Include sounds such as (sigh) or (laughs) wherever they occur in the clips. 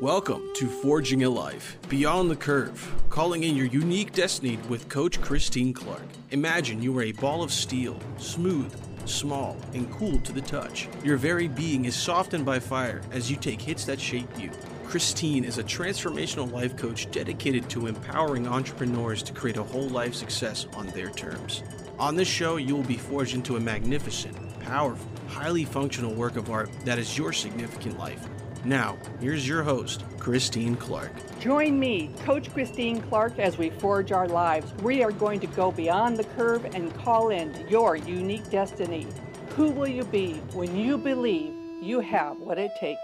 Welcome to Forging a Life Beyond the Curve, calling in your unique destiny with Coach Christine Clark. Imagine you are a ball of steel, smooth, small, and cool to the touch. Your very being is softened by fire as you take hits that shape you. Christine is a transformational life coach dedicated to empowering entrepreneurs to create a whole life success on their terms. On this show, you will be forged into a magnificent, powerful, highly functional work of art that is your significant life. Now, here's your host, Christine Clark. Join me, Coach Christine Clark, as we forge our lives. We are going to go beyond the curve and call in your unique destiny. Who will you be when you believe you have what it takes?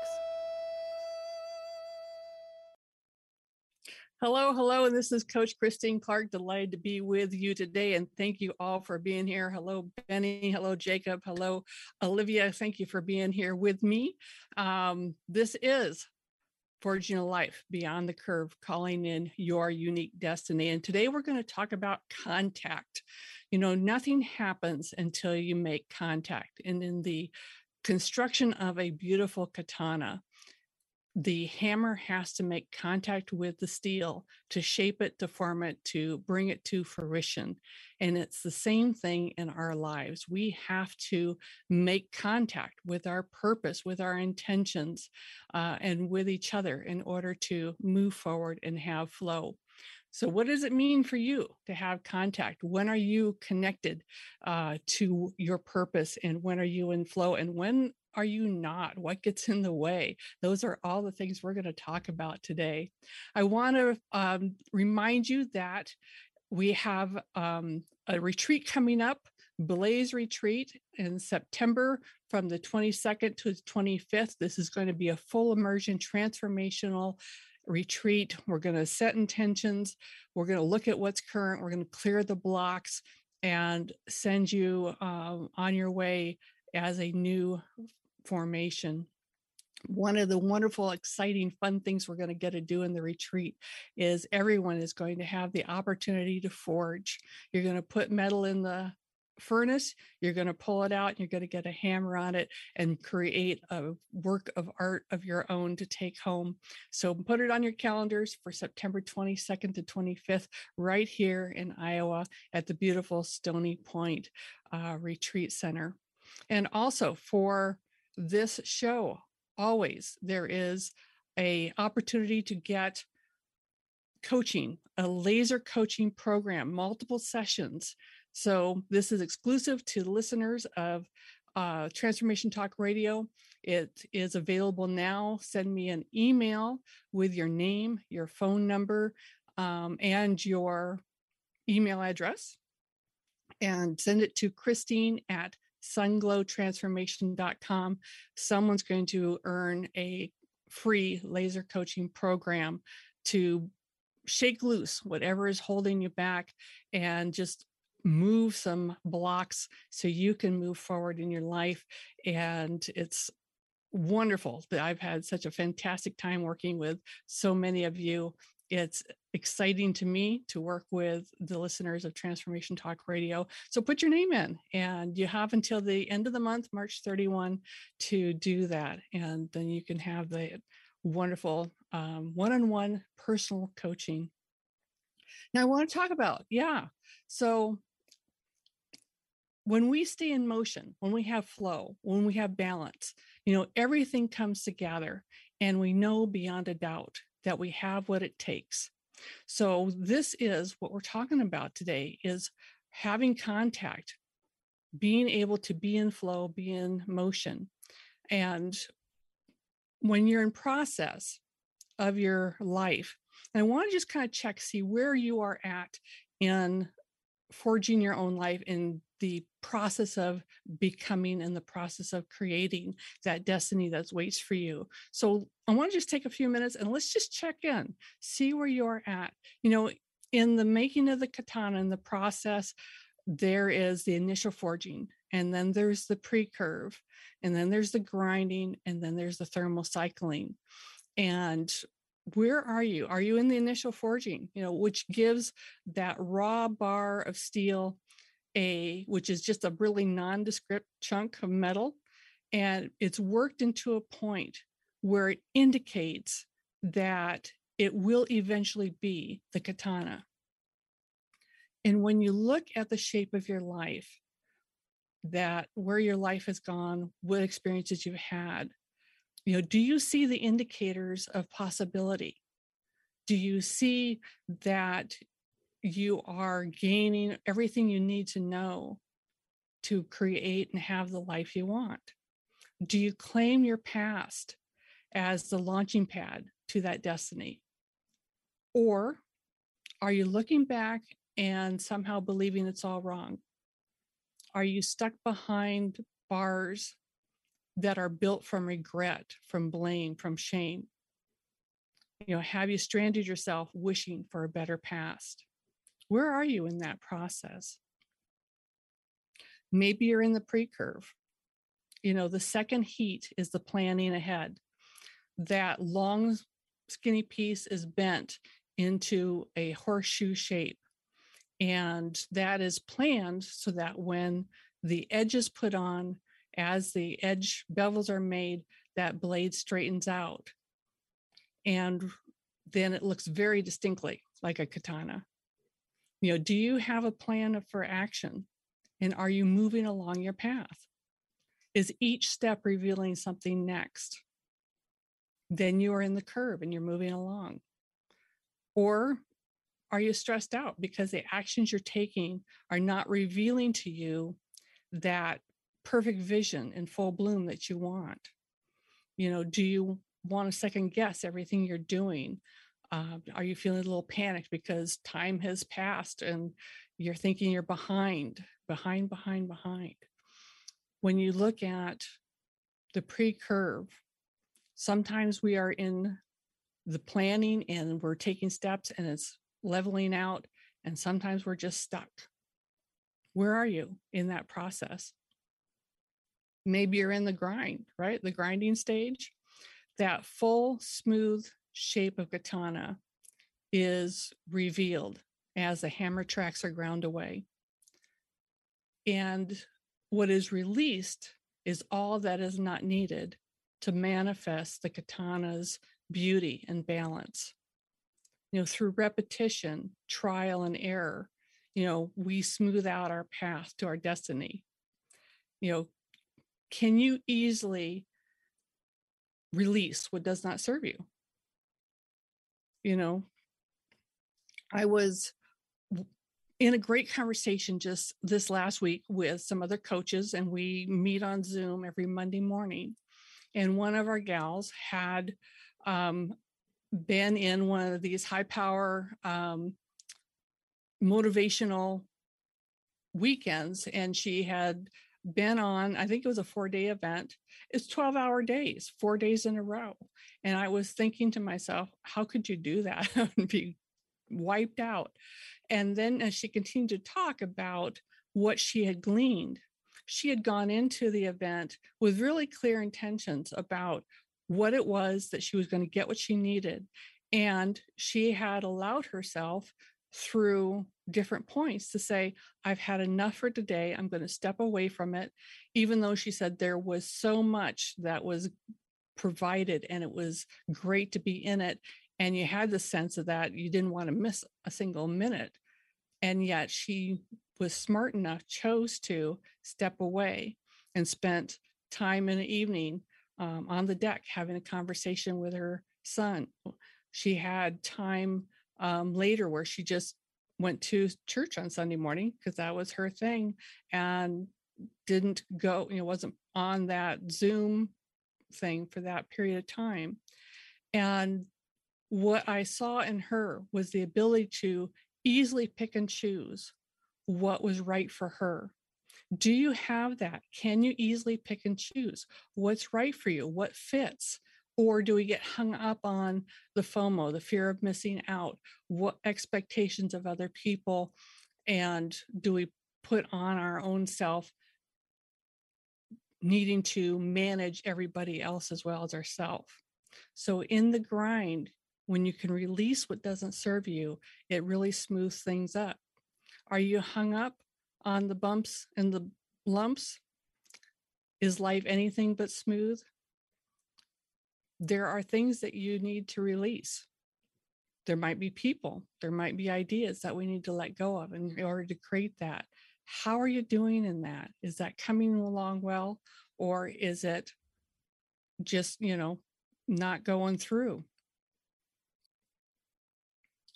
Hello, hello, and this is Coach Christine Clark. Delighted to be with you today, and thank you all for being here. Hello, Benny. Hello, Jacob. Hello, Olivia. Thank you for being here with me. Um, this is Forging a Life Beyond the Curve, calling in your unique destiny. And today we're going to talk about contact. You know, nothing happens until you make contact. And in the construction of a beautiful katana, the hammer has to make contact with the steel to shape it, to form it, to bring it to fruition. And it's the same thing in our lives. We have to make contact with our purpose, with our intentions, uh, and with each other in order to move forward and have flow. So, what does it mean for you to have contact? When are you connected uh, to your purpose, and when are you in flow? And when are you not? What gets in the way? Those are all the things we're going to talk about today. I want to um, remind you that we have um, a retreat coming up. Blaze retreat in September from the 22nd to the 25th. This is going to be a full immersion transformational retreat. We're going to set intentions. We're going to look at what's current. We're going to clear the blocks and send you um, on your way as a new formation one of the wonderful, exciting, fun things we're going to get to do in the retreat is everyone is going to have the opportunity to forge. You're going to put metal in the furnace, you're going to pull it out, and you're going to get a hammer on it and create a work of art of your own to take home. So put it on your calendars for September 22nd to 25th, right here in Iowa at the beautiful Stony Point uh, Retreat Center. And also for this show always there is a opportunity to get coaching a laser coaching program multiple sessions so this is exclusive to listeners of uh, transformation talk radio. It is available now. Send me an email with your name your phone number um, and your email address and send it to christine at sunglowtransformation.com, someone's going to earn a free laser coaching program to shake loose whatever is holding you back and just move some blocks so you can move forward in your life. And it's wonderful that I've had such a fantastic time working with so many of you it's exciting to me to work with the listeners of Transformation Talk Radio. So put your name in, and you have until the end of the month, March 31, to do that. And then you can have the wonderful one on one personal coaching. Now, I want to talk about, yeah. So when we stay in motion, when we have flow, when we have balance, you know, everything comes together and we know beyond a doubt that we have what it takes. So this is what we're talking about today is having contact, being able to be in flow, be in motion. And when you're in process of your life, I want to just kind of check, see where you are at in forging your own life in the process of becoming and the process of creating that destiny that waits for you. So I want to just take a few minutes and let's just check in, see where you're at. You know, in the making of the katana in the process, there is the initial forging, and then there's the pre-curve, and then there's the grinding, and then there's the thermal cycling. And where are you? Are you in the initial forging, you know, which gives that raw bar of steel a, which is just a really nondescript chunk of metal. And it's worked into a point where it indicates that it will eventually be the katana. And when you look at the shape of your life, that where your life has gone, what experiences you've had, you know, do you see the indicators of possibility? Do you see that you are gaining everything you need to know to create and have the life you want? Do you claim your past as the launching pad to that destiny? Or are you looking back and somehow believing it's all wrong? Are you stuck behind bars that are built from regret, from blame, from shame? You know, have you stranded yourself wishing for a better past? Where are you in that process? Maybe you're in the pre curve. You know, the second heat is the planning ahead. That long, skinny piece is bent into a horseshoe shape. And that is planned so that when the edge is put on, as the edge bevels are made, that blade straightens out. And then it looks very distinctly like a katana. You know, do you have a plan for action? And are you moving along your path? Is each step revealing something next? Then you are in the curve and you're moving along. Or are you stressed out because the actions you're taking are not revealing to you that perfect vision in full bloom that you want? You know, do you want to second guess everything you're doing? Uh, are you feeling a little panicked because time has passed and you're thinking you're behind, behind, behind, behind? When you look at the pre curve, sometimes we are in the planning and we're taking steps and it's leveling out, and sometimes we're just stuck. Where are you in that process? Maybe you're in the grind, right? The grinding stage. That full, smooth shape of katana is revealed as the hammer tracks are ground away. And what is released is all that is not needed to manifest the katana's beauty and balance. You know through repetition trial and error you know we smooth out our path to our destiny. You know can you easily release what does not serve you you know i was in a great conversation just this last week with some other coaches and we meet on zoom every monday morning. And one of our gals had um, been in one of these high power um, motivational weekends and she had been on i think it was a four day event it's 12 hour days four days in a row. And i was thinking to myself how could you do that? (laughs) And be wiped out. And then as she continued to talk about what she had gleaned she had gone into the event with really clear intentions about what it was that she was going to get what she needed. And she had allowed herself through different points to say, I've had enough for today. I'm going to step away from it. Even though she said there was so much that was provided and it was great to be in it. And you had the sense of that you didn't want to miss a single minute. And yet she was smart enough, chose to step away and spent time in the evening um, on the deck having a conversation with her son. She had time um, later where she just went to church on Sunday morning because that was her thing and didn't go, you know, wasn't on that Zoom thing for that period of time. And what I saw in her was the ability to easily pick and choose what was right for her do you have that? Can you easily pick and choose what's right for you, what fits? Or do we get hung up on the FOMO, the fear of missing out, what expectations of other people? And do we put on our own self needing to manage everybody else as well as ourselves? So, in the grind, when you can release what doesn't serve you, it really smooths things up. Are you hung up on the bumps and the lumps? Is life anything but smooth? There are things that you need to release. There might be people, there might be ideas that we need to let go of in order to create that. How are you doing in that? Is that coming along well? Or is it just, you know, not going through?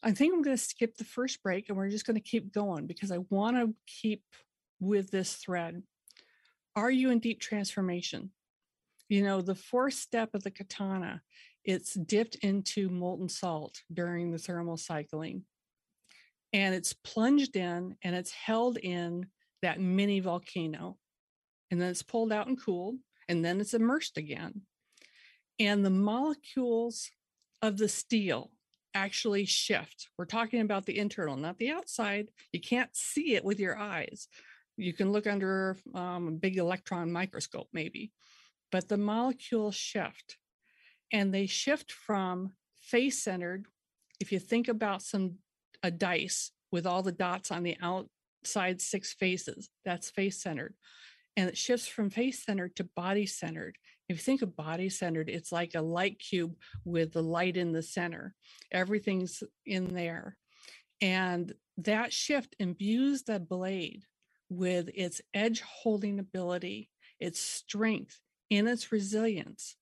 I think I'm going to skip the first break and we're just going to keep going because I want to keep with this thread. Are you in deep transformation? You know, the fourth step of the katana, it's dipped into molten salt during the thermal cycling. And it's plunged in and it's held in that mini volcano. And then it's pulled out and cooled, and then it's immersed again. And the molecules of the steel actually shift. We're talking about the internal, not the outside. You can't see it with your eyes. You can look under um, a big electron microscope, maybe, but the molecules shift and they shift from face centered. If you think about some a dice with all the dots on the outside six faces, that's face centered. And it shifts from face centered to body centered. If you think of body centered, it's like a light cube with the light in the center. Everything's in there. And that shift imbues the blade with its edge holding ability, its strength, in its resilience,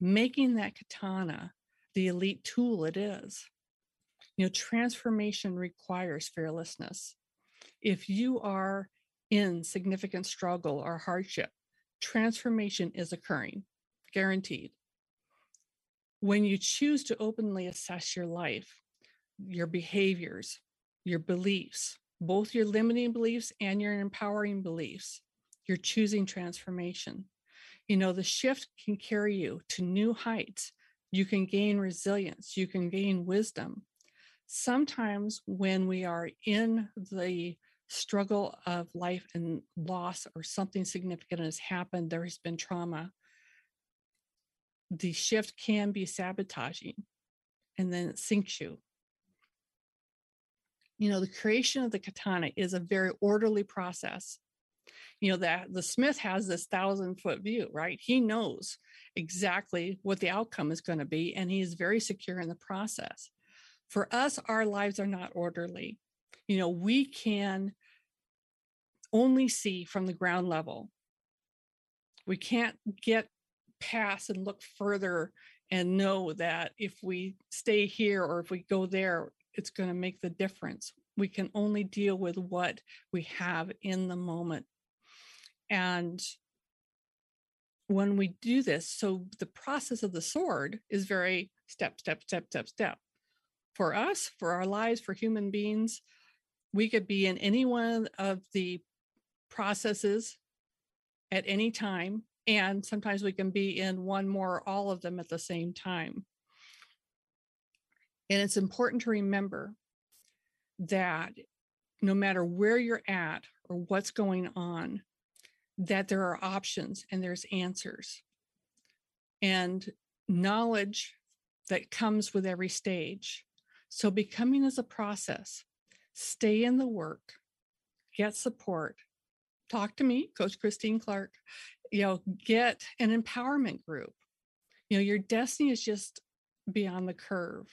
making that katana the elite tool it is. You know, transformation requires fearlessness. If you are in significant struggle or hardship, transformation is occurring, guaranteed. When you choose to openly assess your life, your behaviors, your beliefs, both your limiting beliefs and your empowering beliefs, you're choosing transformation. You know, the shift can carry you to new heights. You can gain resilience, you can gain wisdom. Sometimes, when we are in the struggle of life and loss, or something significant has happened, there has been trauma, the shift can be sabotaging and then it sinks you. You know, the creation of the katana is a very orderly process you know that the smith has this thousand foot view right? He knows exactly what the outcome is going to be and he is very secure in the process. For us our lives are not orderly. You know we can only see from the ground level. We can't get past and look further and know that if we stay here or if we go there it's going to make the difference. We can only deal with what we have in the moment and when we do this, so the process of the sword is very step, step, step, step, step. For us, for our lives, for human beings, we could be in any one of the processes at any time. And sometimes we can be in one more, all of them at the same time. And it's important to remember that no matter where you're at or what's going on, that there are options and there's answers and knowledge that comes with every stage. So becoming is a process. Stay in the work, get support. Talk to me, Coach Christine Clark. You know, get an empowerment group. You know, your destiny is just beyond the curve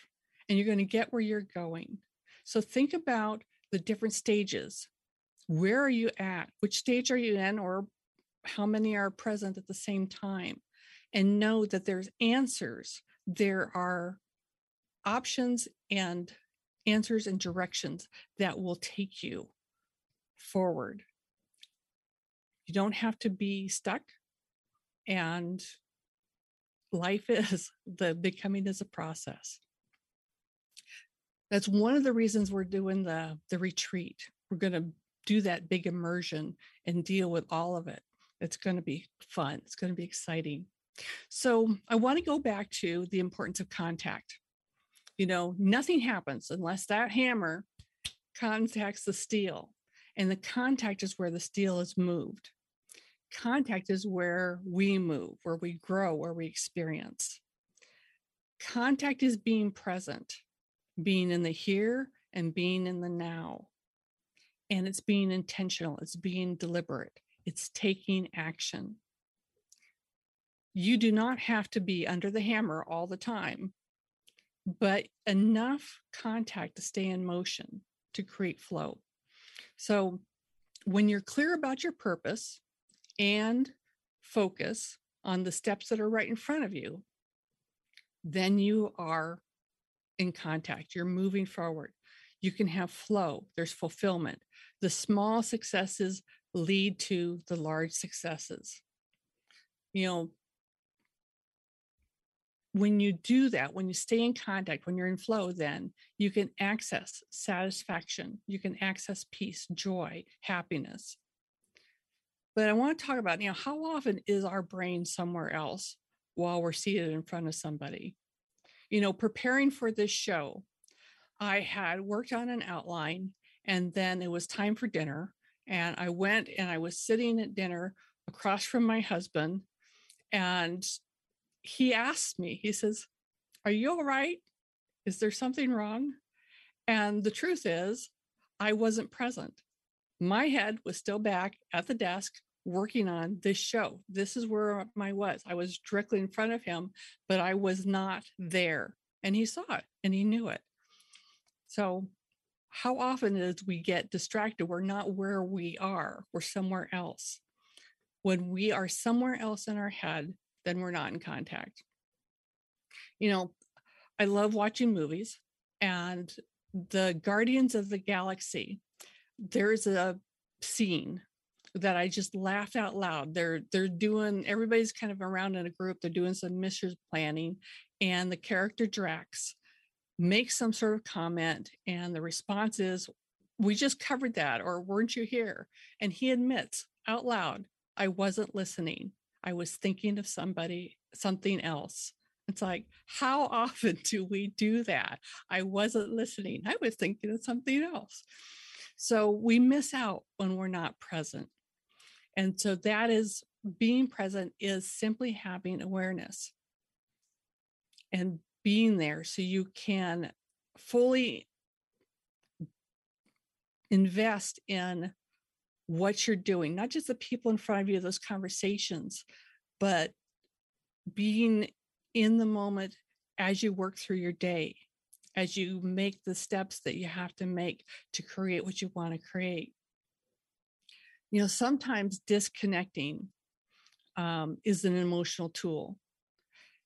and you're going to get where you're going. So think about the different stages where are you at? Which stage are you in, or how many are present at the same time? And know that there's answers. There are options and answers and directions that will take you forward. You don't have to be stuck. And life (laughs) is the becoming is a process. That's one of the reasons we're doing the, the retreat. We're going to do that big immersion and deal with all of it. It's going to be fun. It's going to be exciting. So I want to go back to the importance of contact. You know, nothing happens unless that hammer contacts the steel, and the contact is where the steel is moved. Contact is where we move, where we grow, where we experience. Contact is being present, being in the here and being in the now and it's being intentional, it's being deliberate, it's taking action. you do not have to be under the hammer all the time, but enough contact to stay in motion to create flow. So when you're clear about your purpose and focus on the steps that are right in front of you, then you are in contact. You're moving forward. You can have flow, there's fulfillment. The small successes lead to the large successes. You know, when you do that, when you stay in contact, when you're in flow, then you can access satisfaction, you can access peace, joy, happiness. But I want to talk about, you know, how often is our brain somewhere else while we're seated in front of somebody? You know, preparing for this show, I had worked on an outline and then it was time for dinner. And I went and I was sitting at dinner across from my husband. And he asked me, he says, Are you all right? Is there something wrong? And the truth is, I wasn't present. My head was still back at the desk working on this show. This is where I was. I was directly in front of him, but I was not there. And he saw it and he knew it. So, how often is we get distracted? We're not where we are, we're somewhere else. When we are somewhere else in our head, then we're not in contact. You know, I love watching movies and the Guardians of the Galaxy, there's a scene that I just laughed out loud. They're they're doing everybody's kind of around in a group, they're doing some mission planning, and the character Drax makes some sort of comment, and the response is, We just covered that, or weren't you here? And he admits out loud, I wasn't listening. I was thinking of somebody, something else. It's like, how (laughs) often do we do that? I wasn't listening. I was thinking of something else. So we miss out when we're not present. And so that is being present is simply having awareness and being there so you can fully invest in what you're doing, not just the people in front of you, those conversations, but being in the moment as you work through your day, as you make the steps that you have to make to create what you want to create. You know, sometimes disconnecting um, is an emotional tool,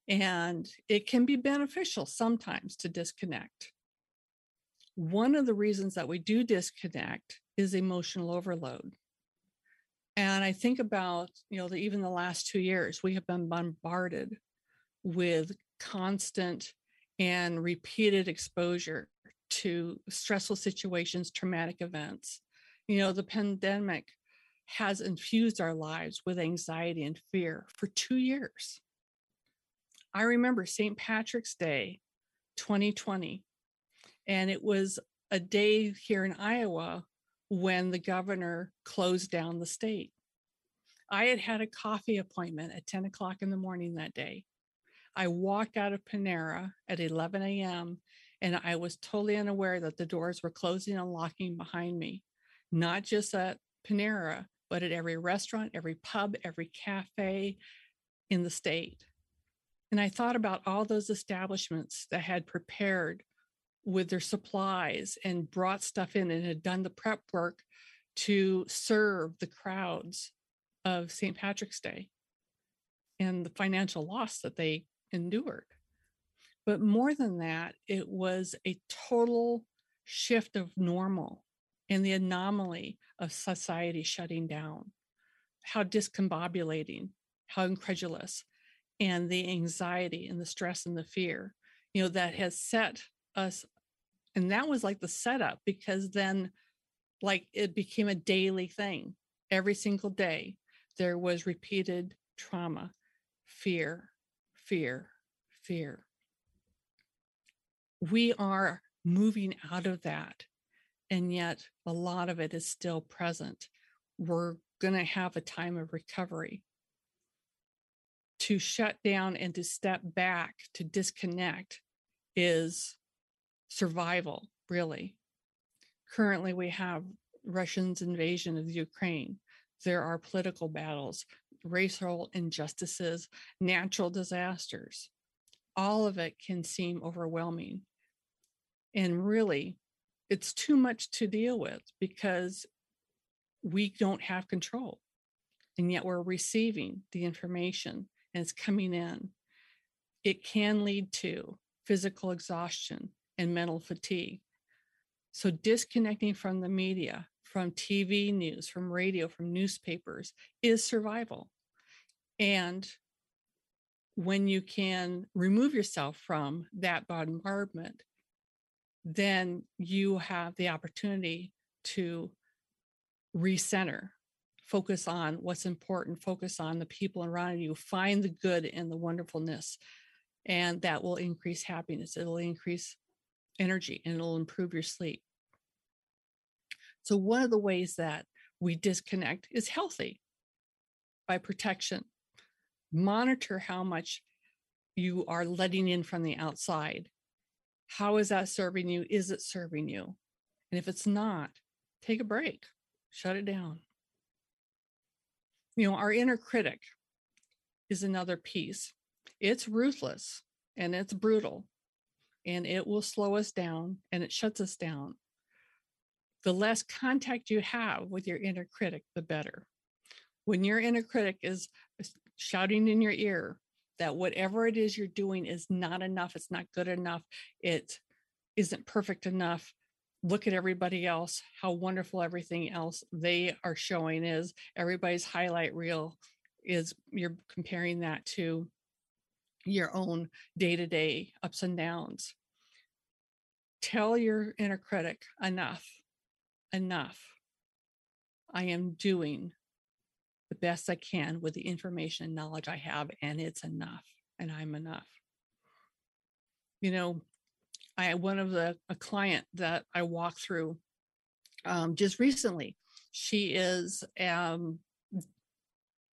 and it can be beneficial sometimes to disconnect. One of the reasons that we do disconnect is emotional overload. And I think about, you know, the, even the last two years, we have been bombarded with constant and repeated exposure to stressful situations, traumatic events. You know, the pandemic has infused our lives with anxiety and fear for two years. I remember St. Patrick's Day 2020, and it was a day here in Iowa when the governor closed down the state. I had had a coffee appointment at 10 o'clock in the morning that day. I walked out of Panera at 11 a.m. and I was totally unaware that the doors were closing and locking behind me, not just at Panera, but at every restaurant, every pub, every cafe in the state. And I thought about all those establishments that had prepared with their supplies and brought stuff in and had done the prep work to serve the crowds of St. Patrick's Day and the financial loss that they endured. But more than that, it was a total shift of normal and the anomaly of society shutting down, how discombobulating, how incredulous, and the anxiety and the stress and the fear, you know, that has set us and that was like the setup because then like it became a daily thing. Every single day there was repeated trauma fear fear fear. We are moving out of that and yet a lot of it is still present. We're going to have a time of recovery to shut down and to step back to disconnect is survival, really. Currently, we have Russia's invasion of Ukraine. There are political battles. racial injustices, natural disasters. All of it can seem overwhelming. And really, it's too much to deal with because we don't have control. And yet we're receiving the information and it's coming in. It can lead to physical exhaustion and mental fatigue. So, disconnecting from the media, from TV news, from radio, from newspapers is survival. And when you can remove yourself from that bombardment, then you have the opportunity to recenter, focus on what's important, focus on the people around you, find the good and the wonderfulness. And that will increase happiness. It'll increase energy and it'll improve your sleep. So, one of the ways that we disconnect is healthy by protection. Monitor how much you are letting in from the outside. How is that serving you? Is it serving you? And if it's not, take a break, shut it down. You know, our inner critic is another piece. It's ruthless and it's brutal and it will slow us down and it shuts us down the less contact you have with your inner critic, the better. When your inner critic is shouting in your ear that whatever it is you're doing is not enough, it's not good enough, it isn't perfect enough. Look at everybody else, how wonderful everything else they are showing is. Everybody's highlight reel is you're comparing that to your own day to day ups and downs. Tell your inner critic enough enough. I am doing the best I can with the information and knowledge I have, and it's enough, and I'm enough. You know, I one of the a client that I walked through um, just recently. She is um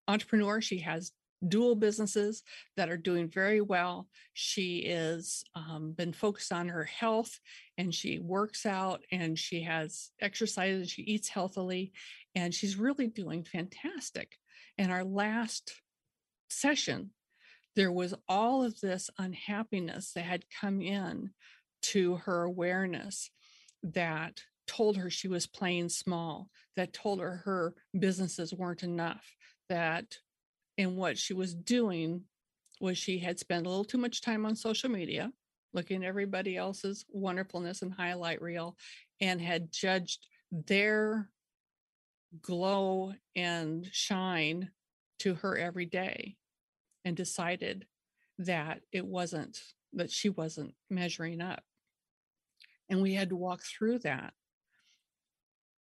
entrepreneur. She has dual businesses that are doing very well. She is um, been focused on her health and she works out and she has exercise and she eats healthily and she's really doing fantastic. And our last session, there was all of this unhappiness that had come in to her awareness that told her she was playing small, that told her her businesses weren't enough, that and what she was doing was she had spent a little too much time on social media, looking at everybody else's wonderfulness and highlight reel, and had judged their glow and shine to her every day and decided that it wasn't, that she wasn't measuring up. And we had to walk through that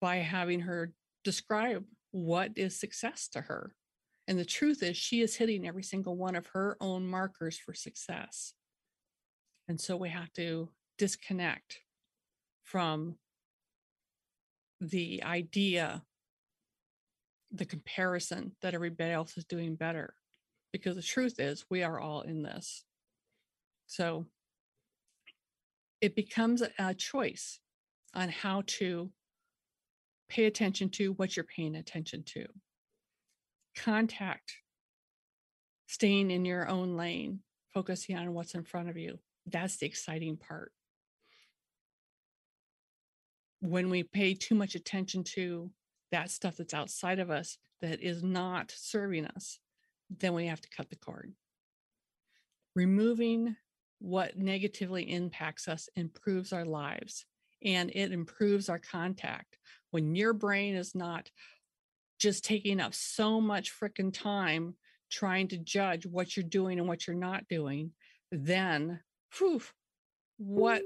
by having her describe what is success to her and the truth is, she is hitting every single one of her own markers for success. And so we have to disconnect from the idea, the comparison that everybody else is doing better. Because the truth is, we are all in this. So it becomes a choice on how to pay attention to what you're paying attention to contact, staying in your own lane, focusing on what's in front of you. That's the exciting part. When we pay too much attention to that stuff that's outside of us that is not serving us, then we have to cut the cord. Removing what negatively impacts us improves our lives and it improves our contact. When your brain is not just taking up so much freaking time trying to judge what you're doing and what you're not doing, then whew, what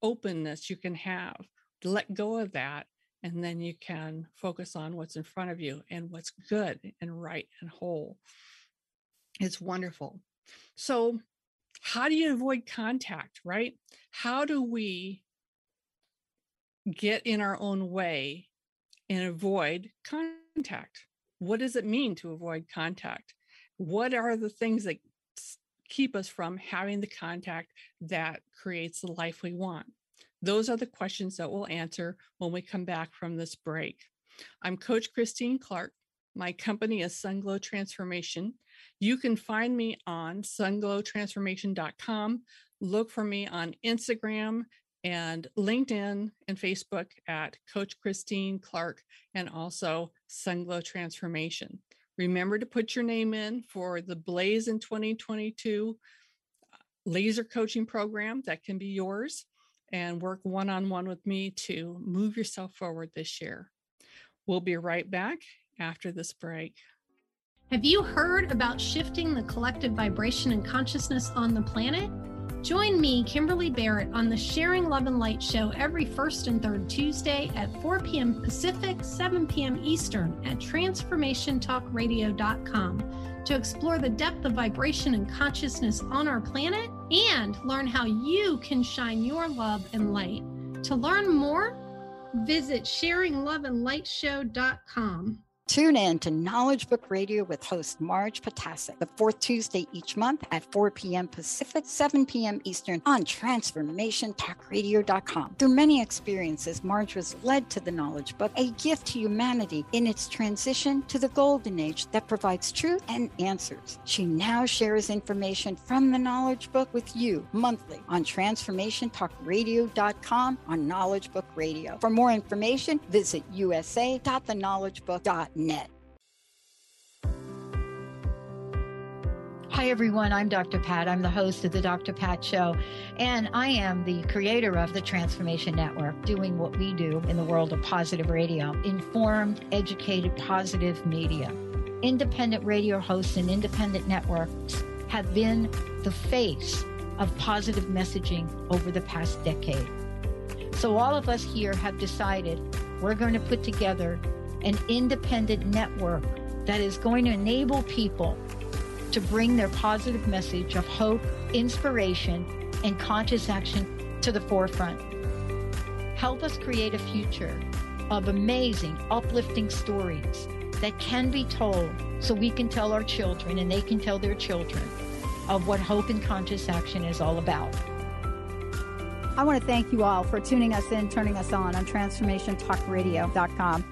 openness you can have. Let go of that. And then you can focus on what's in front of you and what's good and right and whole. It's wonderful. So, how do you avoid contact, right? How do we get in our own way and avoid contact? What does it mean to avoid contact? What are the things that keep us from having the contact that creates the life we want? Those are the questions that we'll answer when we come back from this break. I'm Coach Christine Clark, My company is Sunglow Transformation. You can find me on sunglowtransformation.com. Look for me on Instagram and LinkedIn and Facebook at Coach Christine Clark and also Sunglow Transformation. Remember to put your name in for the Blaze in 2022 uh, laser coaching program that can be yours and work one on one with me to move yourself forward this year. We'll be right back after this break. Have you heard about shifting the collective vibration and consciousness on the planet? Join me, Kimberly Barrett, on the Sharing Love and Light show every first and third Tuesday at 4 p.m. Pacific, 7 p.m. Eastern at transformationtalkradio.com to explore the depth of vibration and consciousness on our planet and learn how you can shine your love and light. To learn more, visit sharingloveandlightshow.com. Tune in to Knowledge Book Radio with host Marge Potasic the fourth Tuesday each month at 4 p.m. Pacific, 7 p.m. Eastern on TransformationTalkRadio.com. Through many experiences, Marge was led to the Knowledge Book, a gift to humanity in its transition to the Golden Age that provides truth and answers. She now shares information from the Knowledge Book with you monthly on TransformationTalkRadio.com on Knowledge Book Radio. For more information, visit usa.theknowledgebook.net net. Hi, everyone. I'm Dr. Pat. I'm the host of the Dr. Pat Show, and I am the creator of the Transformation Network, doing what we do in the world of positive radio informed, educated, positive media. Independent radio hosts and independent networks have been the face of positive messaging over the past decade. So, all of us here have decided we're going to put together an independent network that is going to enable people to bring their positive message of hope, inspiration, and conscious action to the forefront. Help us create a future of amazing, uplifting stories that can be told so we can tell our children and they can tell their children of what hope and conscious action is all about. I want to thank you all for tuning us in, turning us on on transformationtalkradio.com.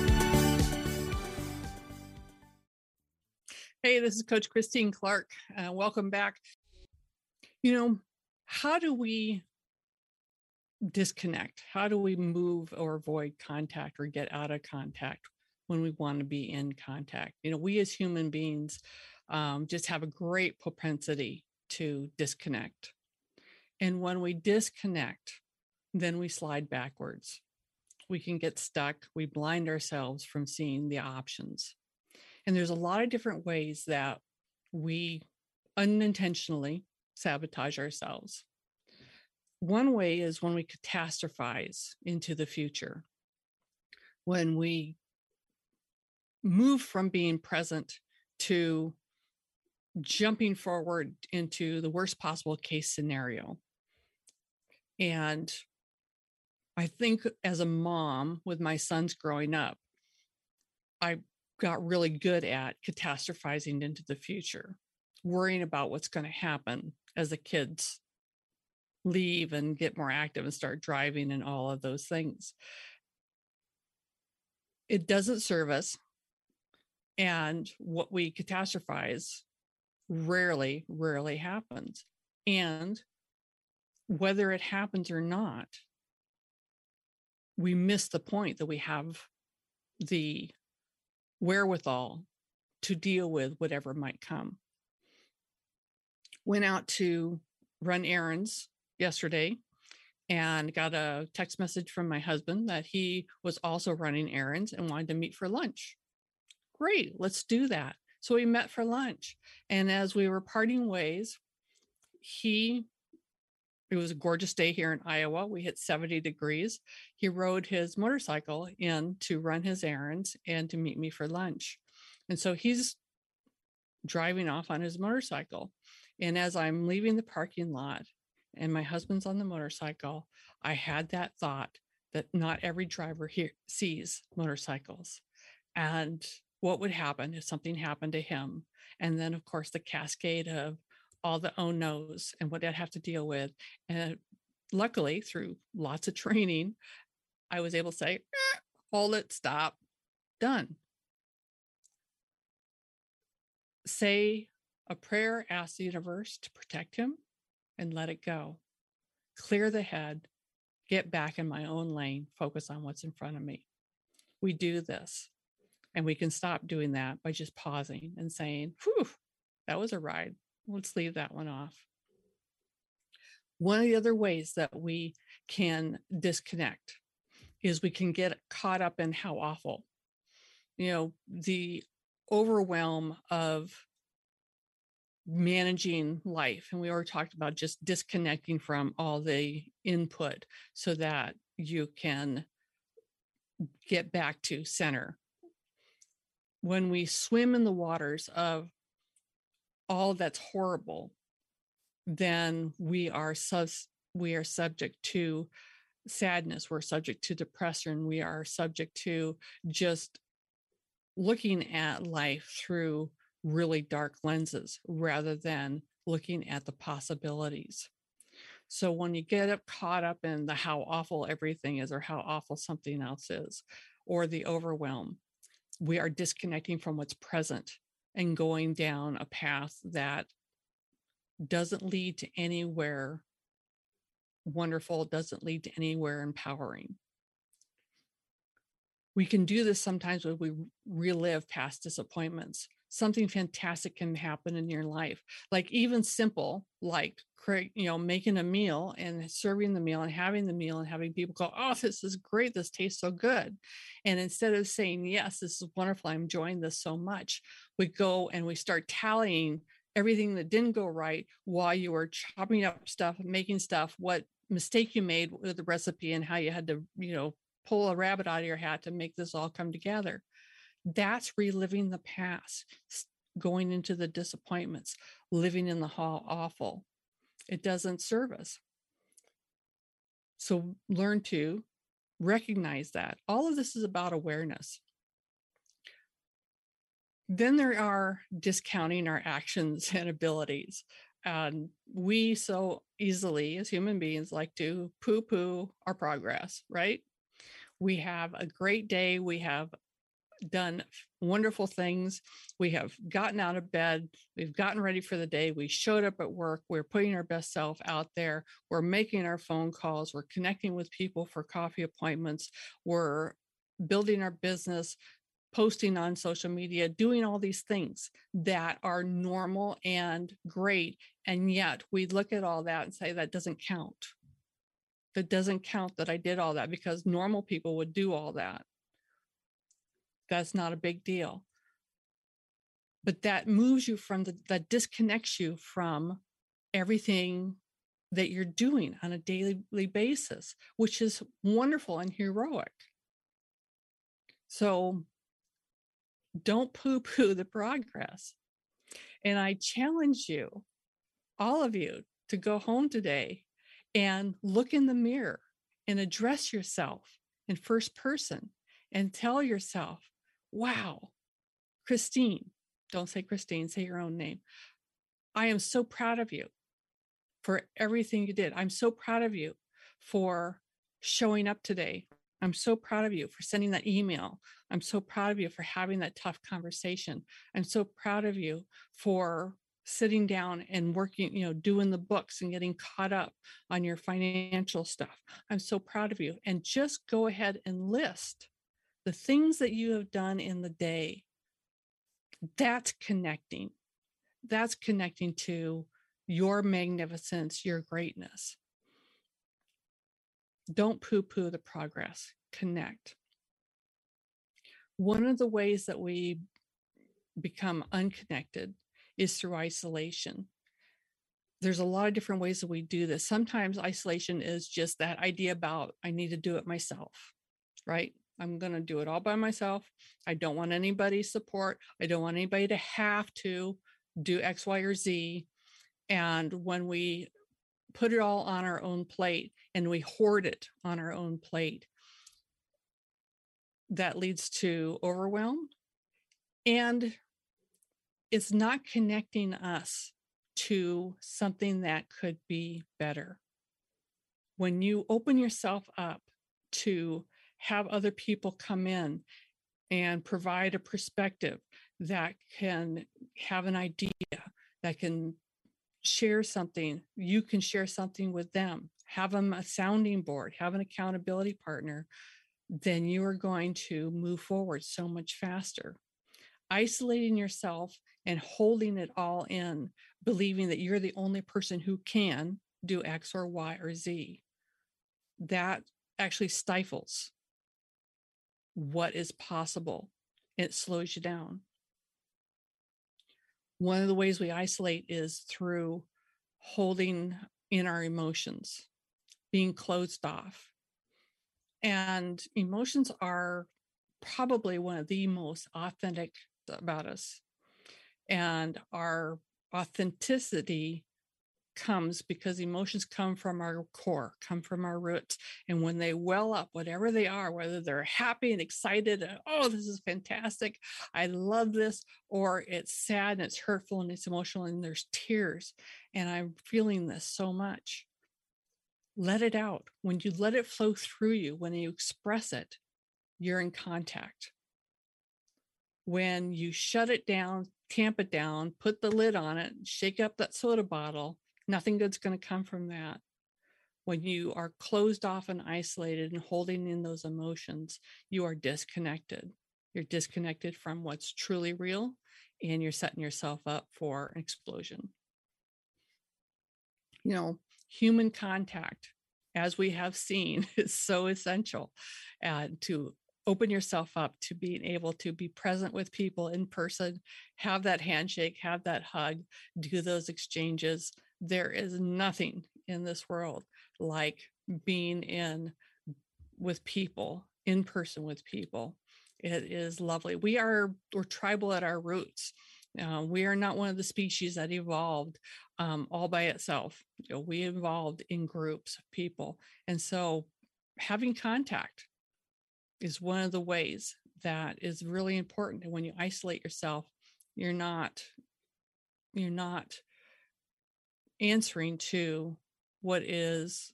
Hey, this is Coach Christine Clark. Uh, welcome back. You know, how do we disconnect? How do we move or avoid contact or get out of contact when we want to be in contact? You know, we as human beings um, just have a great propensity to disconnect. And when we disconnect, then we slide backwards. We can get stuck. We blind ourselves from seeing the options. And there's a lot of different ways that we unintentionally sabotage ourselves. One way is when we catastrophize into the future, when we move from being present to jumping forward into the worst possible case scenario. And I think as a mom with my sons growing up, I got really good at catastrophizing into the future, worrying about what's going to happen as the kids leave and get more active and start driving and all of those things. It doesn't serve us. And what we catastrophize rarely, rarely happens. And whether it happens or not, we miss the point that we have the wherewithal to deal with whatever might come. Went out to run errands yesterday and got a text message from my husband that he was also running errands and wanted to meet for lunch. Great, let's do that. So we met for lunch. And as we were parting ways, he it was a gorgeous day here in Iowa. We hit 70 degrees. He rode his motorcycle in to run his errands and to meet me for lunch. And so he's driving off on his motorcycle. And as I'm leaving the parking lot and my husband's on the motorcycle, I had that thought that not every driver here sees motorcycles. And what would happen if something happened to him? And then, of course, the cascade of all the oh no's and what I'd have to deal with. And luckily, through lots of (laughs) training, I was able to say, eh, hold it, stop, done. Say a prayer, ask the universe to protect him and let it go. Clear the head, get back in my own lane, focus on what's in front of me. We do this. And we can stop doing that by just pausing and saying, whew, that was a ride let's leave that one off. One of the other ways that we can disconnect is we can get caught up in how awful, you know, the overwhelm of managing life. And we already talked about just disconnecting from all the input so that you can get back to center. When we swim in the waters of all that's horrible, then we are sus- we are subject to sadness, we're subject to depression, we are subject to just looking at life through really dark lenses rather than looking at the possibilities. So when you get up caught up in the how awful everything is or how awful something else is or the overwhelm, we are disconnecting from what's present and going down a path that doesn't lead to anywhere wonderful, doesn't lead to anywhere empowering. We can do this sometimes when we relive past disappointments. Something fantastic can happen in your life, like even simple, like you know, making a meal and serving the meal and having the meal and having people go, "Oh, this is great! This tastes so good," and instead of saying, "Yes, this is wonderful! I'm enjoying this so much," we go and we start tallying everything that didn't go right while you were chopping up stuff, making stuff, what mistake you made with the recipe and how you had to, you know, pull a rabbit out of your hat to make this all come together. That's reliving the past, going into the disappointments, living in the hall awful. It doesn't serve us. So learn to recognize that. All of this is about awareness. Then there are discounting our actions (laughs) and abilities. And we so easily, as human beings, like to poo poo our progress, right? We have a great day. We have done wonderful things. We have gotten out of bed. We've gotten ready for the day. We showed up at work. We're putting our best self out there. We're making our phone calls. We're connecting with people for coffee appointments. We're building our business posting on social media, doing all these things that are normal and great. And yet we look at all that and say that doesn't count. That doesn't count that I did all that because normal people would do all that. That's not a big deal. But that moves you from the, that disconnects you from everything that you're doing on a daily basis, which is wonderful and heroic. So don't poo poo the progress. And I challenge you, all of you, to go home today and look in the mirror and address yourself in first person and tell yourself, wow, Christine, don't say Christine, say your own name. I am so proud of you for everything you did. I'm so proud of you for showing up today, I'm so proud of you for sending that email. I'm so proud of you for having that tough conversation. I'm so proud of you for sitting down and working, you know, doing the books and getting caught up on your financial stuff. I'm so proud of you. And just go ahead and list the things that you have done in the day That's connecting. That's connecting to your magnificence, your greatness. Don't poo poo the progress, connect. One of the ways that we become unconnected is through isolation. There's a lot of different ways that we do this. Sometimes isolation is just that idea about I need to do it myself, right? I'm going to do it all by myself. I don't want anybody's support. I don't want anybody to have to do X, Y, or Z. And when we put it all on our own plate and we hoard it on our own plate, that leads to overwhelm and it's not connecting us to something that could be better. When you open yourself up to have other people come in and provide a perspective that can have an idea, that can share something, you can share something with them, have them a sounding board, have an accountability partner, then you are going to move forward so much faster. Isolating yourself and holding it all in, believing that you're the only person who can do X or Y or Z, that actually stifles what is possible. It slows you down. One of the ways we isolate is through holding in our emotions, being closed off. And emotions are probably one of the most authentic about us. And our authenticity comes because emotions come from our core, come from our roots. And when they well up, whatever they are, whether they're happy and excited, and, oh, this is fantastic, I love this, or it's sad and it's hurtful and it's emotional and there's tears, and I'm feeling this so much. Let it out. When you let it flow through you, when you express it, you're in contact. When you shut it down, tamp it down, put the lid on it, shake up that soda bottle, Nothing good's going to come from that. When you are closed off and isolated and holding in those emotions, you are disconnected. You're disconnected from what's truly real and you're setting yourself up for an explosion. You know, human contact, as we have seen, (laughs) is so essential uh, to open yourself up to being able to be present with people in person, have that handshake, have that hug, do those exchanges, there is nothing in this world like being in with people in person with people. It is lovely. We are we're tribal at our roots. Uh, we are not one of the species that evolved um, all by itself. You know, we evolved in groups of people. And so having contact is one of the ways that is really important. And when you isolate yourself you're not you're not answering to what is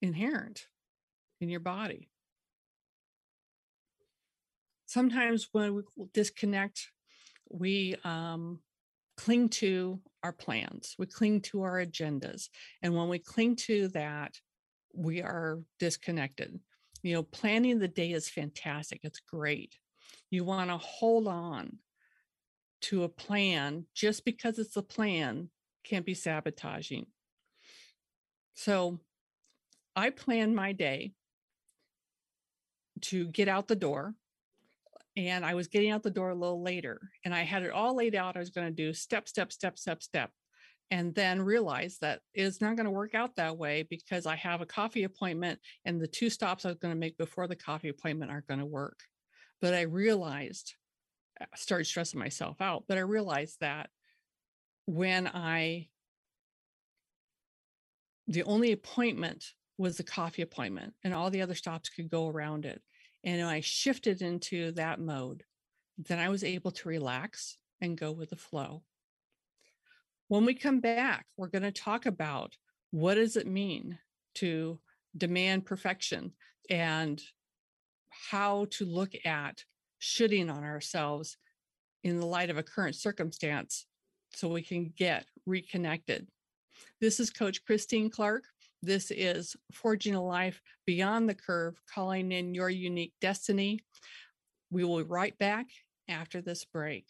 inherent in your body. Sometimes when we disconnect, we um, cling to our plans, we cling to our agendas. And when we cling to that, we are disconnected. You know, planning the day is fantastic, it's great. You want to hold on to a plan just because it's a plan can be sabotaging. So I plan my day to get out the door. And I was getting out the door a little later, and I had it all laid out. I was going to do step, step, step, step, step, and then realized that it's not going to work out that way because I have a coffee appointment, and the two stops I was going to make before the coffee appointment aren't going to work. But I realized, I started stressing myself out, but I realized that when I the only appointment was the coffee appointment and all the other stops could go around it. And I shifted into that mode, then I was able to relax and go with the flow. When we come back, we're going to talk about what does it mean to demand perfection and how to look at shoulding on ourselves in the light of a current circumstance so we can get reconnected. This is Coach Christine Clark. This is Forging a Life Beyond the Curve, calling in your unique destiny. We will be right back after this break.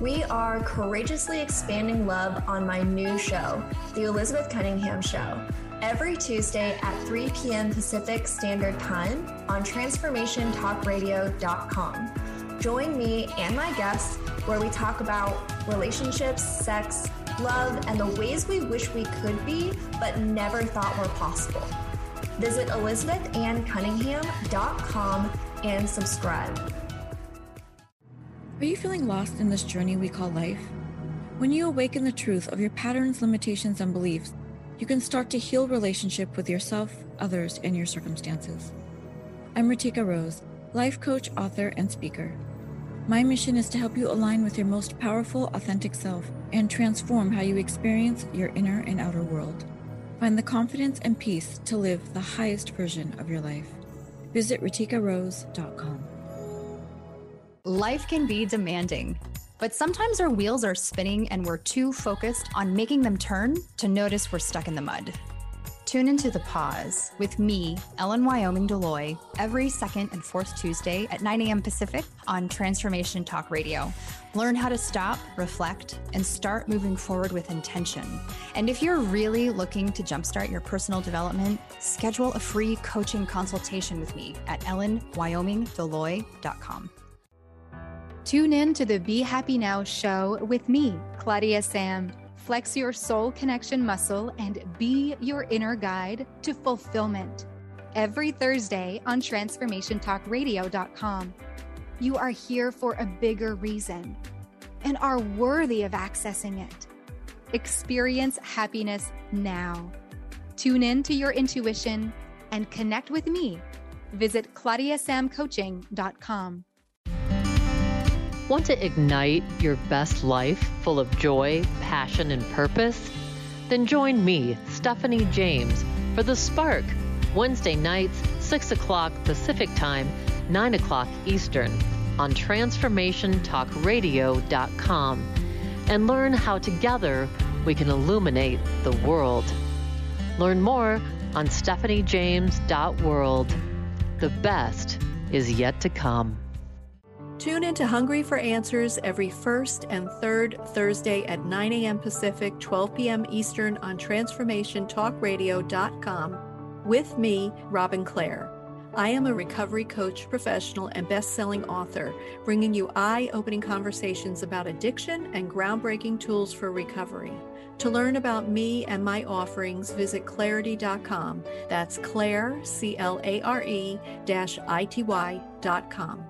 We are courageously expanding love on my new show, The Elizabeth Cunningham Show, every Tuesday at 3 p.m. Pacific Standard Time on TransformationTalkRadio.com. Join me and my guests where we talk about relationships, sex, love, and the ways we wish we could be but never thought were possible. Visit ElizabethAnnCunningham.com and subscribe. Are you feeling lost in this journey we call life? When you awaken the truth of your patterns, limitations, and beliefs, you can start to heal relationship with yourself, others, and your circumstances. I'm Ritika Rose, life coach, author, and speaker. My mission is to help you align with your most powerful, authentic self and transform how you experience your inner and outer world. Find the confidence and peace to live the highest version of your life. Visit RitikaRose.com. Life can be demanding, but sometimes our wheels are spinning and we're too focused on making them turn to notice we're stuck in the mud. Tune into The Pause with me, Ellen Wyoming Deloy, every second and fourth Tuesday at 9 a.m. Pacific on Transformation Talk Radio. Learn how to stop, reflect, and start moving forward with intention. And if you're really looking to jumpstart your personal development, schedule a free coaching consultation with me at ellenwyomingdeloy.com. Tune in to the Be Happy Now show with me, Claudia Sam. Flex your soul connection muscle and be your inner guide to fulfillment. Every Thursday on TransformationTalkRadio.com. You are here for a bigger reason and are worthy of accessing it. Experience happiness now. Tune in to your intuition and connect with me. Visit ClaudiaSamCoaching.com. Want to ignite your best life full of joy, passion, and purpose? Then join me, Stephanie James, for The Spark, Wednesday nights, 6 o'clock Pacific Time, 9 o'clock Eastern, on TransformationTalkRadio.com, and learn how together we can illuminate the world. Learn more on stephaniejames.world. The best is yet to come. Tune into Hungry for Answers every first and third Thursday at 9 a.m. Pacific, 12 p.m. Eastern on TransformationTalkRadio.com with me, Robin Clare. I am a recovery coach, professional, and best selling author, bringing you eye opening conversations about addiction and groundbreaking tools for recovery. To learn about me and my offerings, visit clareity.com. That's Clare, C L A R E I T Y.com.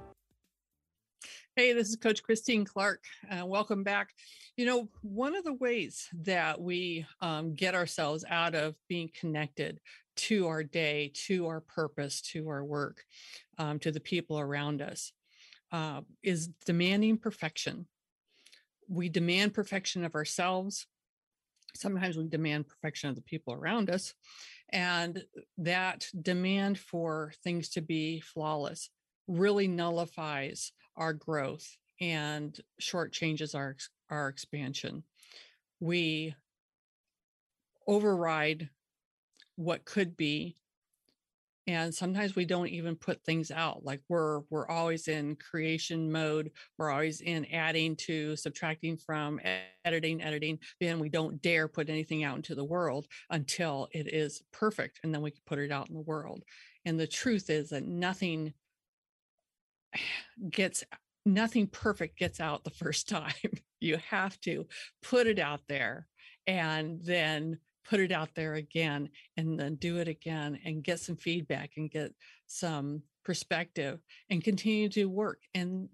Hey, this is Coach Christine Clark. Uh, welcome back. You know, one of the ways that we um, get ourselves out of being connected to our day, to our purpose, to our work, um, to the people around us uh, is demanding perfection. We demand perfection of ourselves. Sometimes we demand perfection of the people around us. And that demand for things to be flawless really nullifies our growth and short changes our our expansion. We override what could be and sometimes we don't even put things out like we're we're always in creation mode we're always in adding to subtracting from editing editing then we don't dare put anything out into the world until it is perfect and then we can put it out in the world and the truth is that nothing gets nothing perfect gets out the first (laughs) time. you have to put it out there and then put it out there again and then do it again and get some feedback and get some perspective and continue to work. And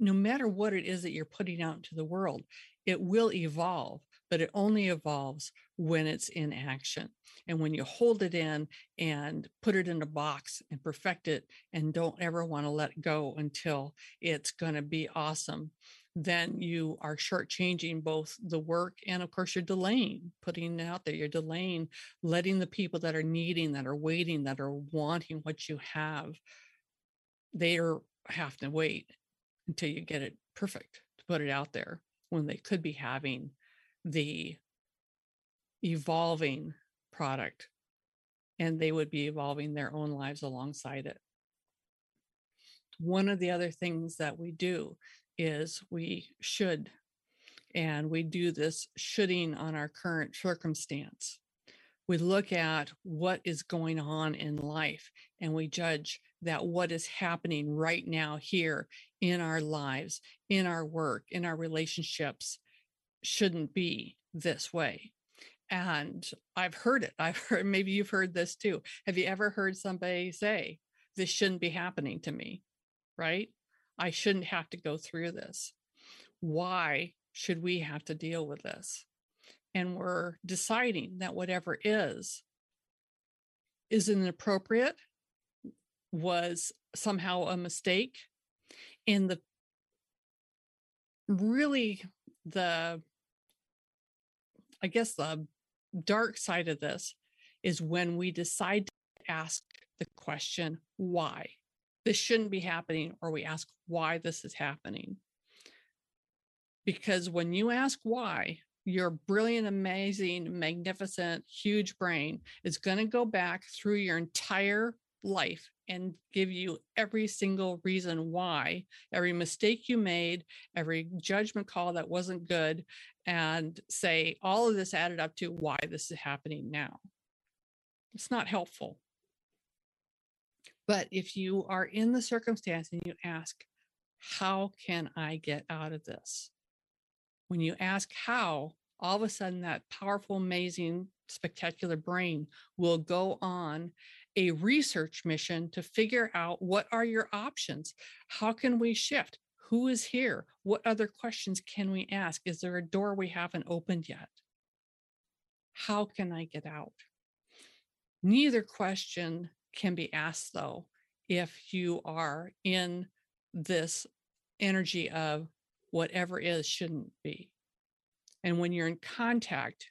no matter what it is that you're putting out into the world, it will evolve but it only evolves when it's in action. And when you hold it in and put it in a box and perfect it and don't ever want to let go until it's going to be awesome, then you are shortchanging both the work and, of course, you're delaying putting it out there. You're delaying letting the people that are needing, that are waiting, that are wanting what you have, they are have to wait until you get it perfect to put it out there when they could be having the evolving product and they would be evolving their own lives alongside it. one of the other things that we do is we should, and we do this shoulding on our current circumstance. We look at what is going on in life and we judge that what is happening right now here in our lives, in our work, in our relationships shouldn't be this way. And I've heard it. I've heard, maybe you've heard this too. Have you ever heard somebody say, This shouldn't be happening to me? Right? I shouldn't have to go through this. Why should we have to deal with this? And we're deciding that whatever is, is inappropriate, was somehow a mistake. And the really the I guess the dark side of this is when we decide to ask the question, why? This shouldn't be happening, or we ask why this is happening. Because when you ask why, your brilliant, amazing, magnificent, huge brain is going to go back through your entire life and give you every single reason why, every mistake you made, every judgment call that wasn't good, and say all of this added up to why this is happening now. It's not helpful. But if you are in the circumstance and you ask, how can I get out of this? When you ask how, all of a sudden that powerful, amazing, spectacular brain will go on a research mission to figure out what are your options? How can we shift? Who is here? What other questions can we ask? Is there a door we haven't opened yet? How can I get out? Neither question can be asked, though, if you are in this energy of whatever is shouldn't be. And when you're in contact,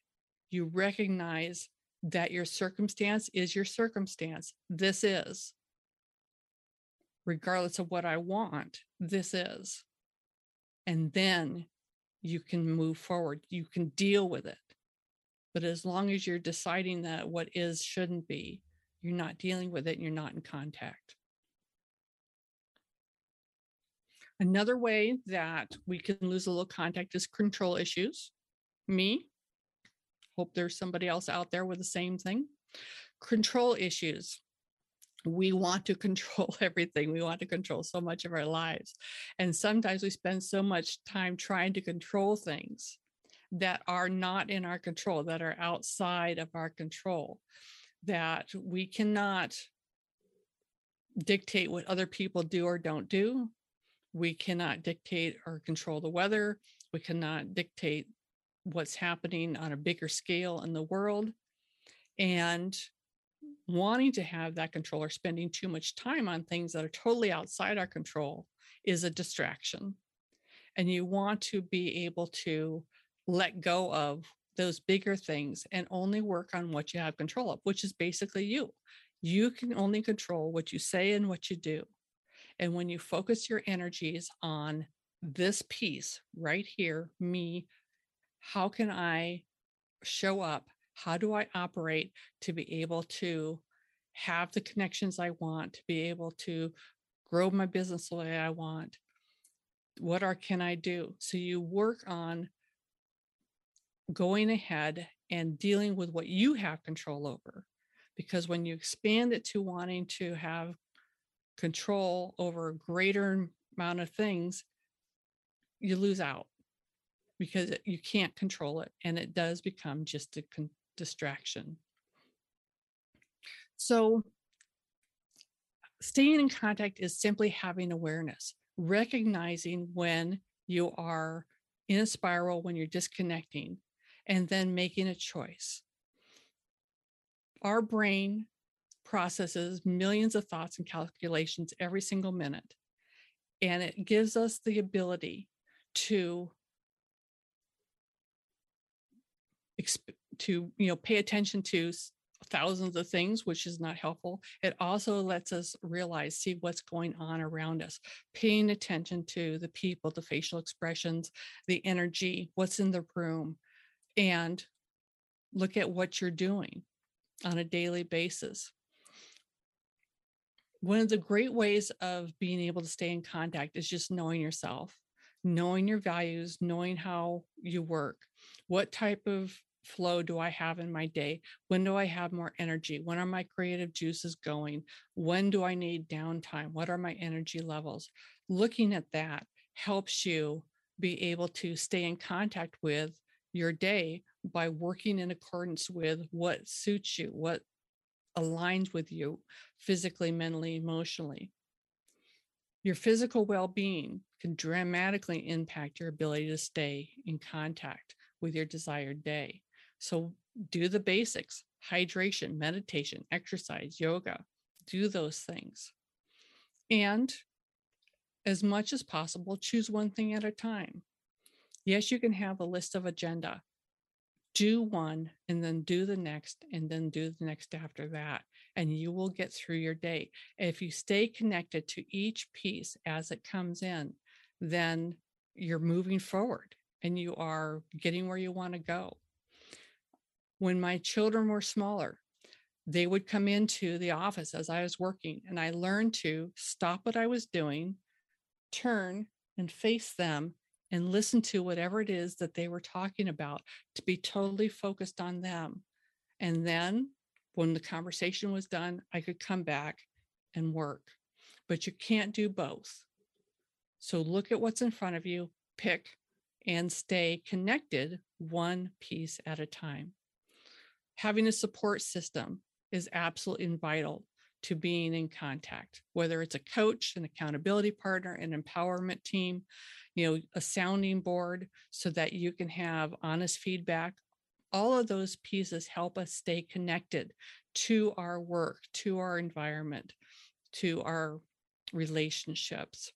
you recognize that your circumstance is your circumstance. This is. Regardless of what I want, this is. And then you can move forward. You can deal with it. But as long as you're deciding that what is shouldn't be, you're not dealing with it and you're not in contact. Another way that we can lose a little contact is control issues. Me, Hope there's somebody else out there with the same thing. Control issues. We want to (laughs) control everything. We want to control so much of our lives. And sometimes we spend so much time trying to control things that are not in our control, that are outside of our control, that we cannot dictate what other people do or don't do. We cannot dictate or control the weather. We cannot dictate what's happening on a bigger scale in the world and wanting to have that control or spending too much time on things that are totally outside our control is a distraction. And you want to be able to let go of those bigger things and only work on what you have control of, which is basically you. You can only control what you say and what you do. And when you focus your energies on this piece right here, me how can I show up? How do I operate to be able to have the connections I want, to be able to grow my business the way I want? What are can I do? So you work on going ahead and dealing with what you have control over. Because when you expand it to wanting to have control over a greater amount of things, you lose out because you can't control it and it does become just a con- distraction. So, staying in contact is simply having awareness, recognizing when you are in a spiral, when you're disconnecting, and then making a choice. Our brain processes millions of thoughts and calculations every single minute, and it gives us the ability to to you know pay attention to thousands of things which is not helpful. It also lets us realize see what's going on around us. Paying attention to the people the facial expressions the energy what's in the room and look at what you're doing on a daily basis. One of the great ways of being able to stay in contact is just knowing yourself, knowing your values, knowing how you work, what type of flow do I have in my day? When do I have more energy? When are my creative juices going? When do I need downtime? What are my energy levels? Looking at that helps you be able to stay in contact with your day by working in accordance with what suits you, what aligns with you physically, mentally, emotionally. Your physical well being can dramatically impact your ability to stay in contact with your desired day. So, do the basics hydration, meditation, exercise, yoga, do those things. And as much as possible, choose one thing at a time. Yes, you can have a list of agenda, do one and then do the next and then do the next after that and you will get through your day if you stay connected to each piece as it comes in then you're moving forward and you are getting where you want to go when my children were smaller they would come into the office as i was working and i learned to stop what i was doing turn and face them and listen to whatever it is that they were talking about to be totally focused on them. And then when the conversation was done, I could come back and work. But you can't do both. So look at what's in front of you, pick, and stay connected one piece at a time. Having a support system is absolutely vital to being in contact, whether it's a coach, an accountability partner, an empowerment team, you know, a sounding board so that you can have honest feedback. All of those pieces help us stay connected to our work, to our environment, to our relationships.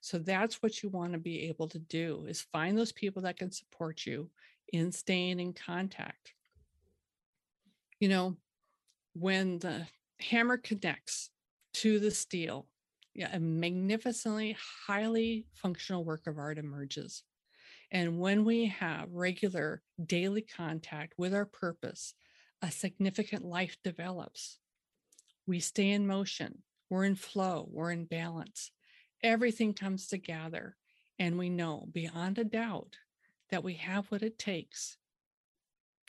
So that's what you want to be able to do is find those people that can support you in staying in contact. You know, when the hammer connects to the steel, yeah, a magnificently highly functional work of art emerges. And when we have regular daily contact with our purpose, a significant life develops. We stay in motion, we're in flow, we're in balance. Everything comes together, and we know beyond a doubt that we have what it takes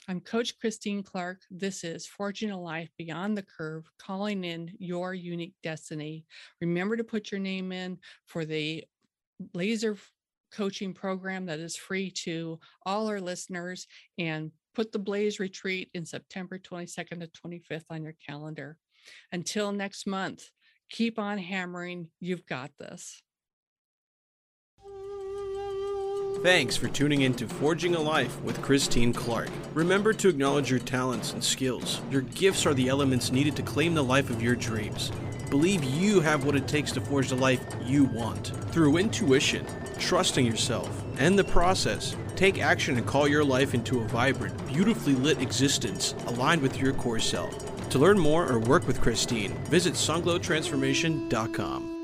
I'm Coach Christine Clark. This is Forging a Life Beyond the Curve, calling in your unique destiny. Remember to put your name in for the laser coaching program that is free to all our listeners and put the Blaze retreat in September 22nd to 25th on your calendar. Until next month, keep on hammering. You've got this. Thanks for tuning in to Forging a Life with Christine Clark. Remember to acknowledge your talents and skills. Your gifts are the elements needed to claim the life of your dreams. Believe you have what it takes to forge the life you want. Through intuition, trusting yourself, and the process, take action and call your life into a vibrant, beautifully lit existence aligned with your core self. To learn more or work with Christine, visit sunglowtransformation.com.